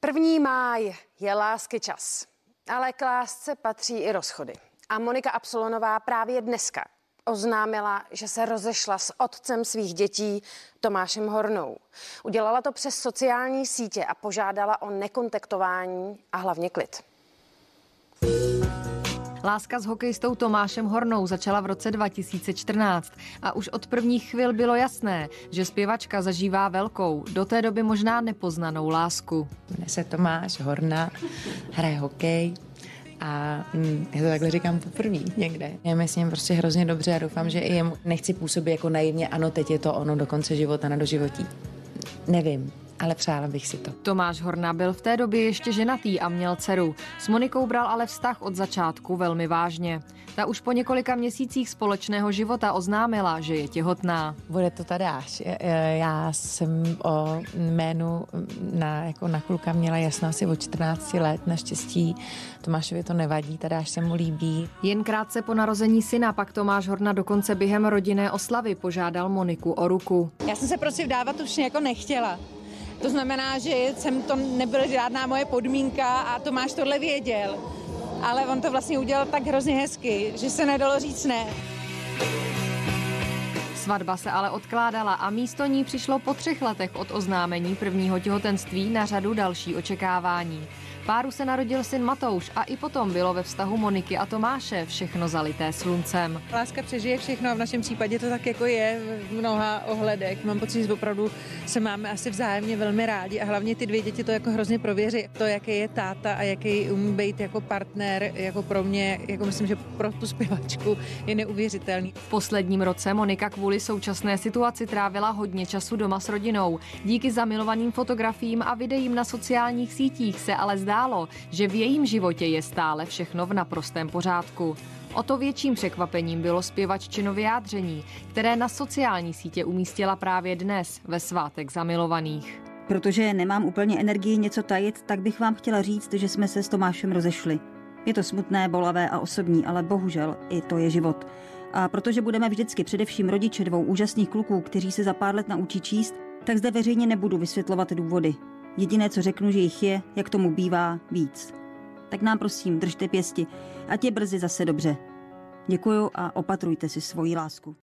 První máj je lásky čas, ale k lásce patří i rozchody. A Monika Absolonová právě dneska oznámila, že se rozešla s otcem svých dětí Tomášem Hornou. Udělala to přes sociální sítě a požádala o nekontaktování a hlavně klid. Láska s hokejistou Tomášem Hornou začala v roce 2014 a už od prvních chvil bylo jasné, že zpěvačka zažívá velkou, do té doby možná nepoznanou lásku. Jmenuje se Tomáš Horna, hraje hokej, a mm, já to takhle říkám poprvé někde. Já myslím prostě hrozně dobře a doufám, že i jemu nechci působit jako naivně, ano, teď je to ono do konce života na doživotí. Nevím, ale přála bych si to. Tomáš Horna byl v té době ještě ženatý a měl dceru. S Monikou bral ale vztah od začátku velmi vážně. Ta už po několika měsících společného života oznámila, že je těhotná. Bude to Tadáš. Já jsem o jménu na, jako na kluka měla jasno asi o 14 let. Naštěstí Tomášovi to nevadí, Tadáš se mu líbí. Jen krátce po narození syna pak Tomáš Horna dokonce během rodinné oslavy požádal Moniku o ruku. Já jsem se prostě vdávat už jako nechtěla. To znamená, že jsem to nebyla žádná moje podmínka a Tomáš tohle věděl. Ale on to vlastně udělal tak hrozně hezky, že se nedalo říct ne. Svatba se ale odkládala a místo ní přišlo po třech letech od oznámení prvního těhotenství na řadu další očekávání. Páru se narodil syn Matouš a i potom bylo ve vztahu Moniky a Tomáše všechno zalité sluncem. Láska přežije všechno a v našem případě to tak jako je v mnoha ohledech. Mám pocit, že opravdu se máme asi vzájemně velmi rádi a hlavně ty dvě děti to jako hrozně prověří. To, jaký je táta a jaký umí být jako partner, jako pro mě, jako myslím, že pro tu zpěvačku je neuvěřitelný. V posledním roce Monika kvůli současné situaci trávila hodně času doma s rodinou. Díky zamilovaným fotografiím a videím na sociálních sítích se ale zdá, zdálo, že v jejím životě je stále všechno v naprostém pořádku. O to větším překvapením bylo zpěvaččino vyjádření, které na sociální sítě umístila právě dnes ve svátek zamilovaných. Protože nemám úplně energii něco tajit, tak bych vám chtěla říct, že jsme se s Tomášem rozešli. Je to smutné, bolavé a osobní, ale bohužel i to je život. A protože budeme vždycky především rodiče dvou úžasných kluků, kteří se za pár let naučí číst, tak zde veřejně nebudu vysvětlovat důvody. Jediné, co řeknu, že jich je, jak tomu bývá, víc. Tak nám prosím, držte pěsti, ať je brzy zase dobře. Děkuju a opatrujte si svoji lásku.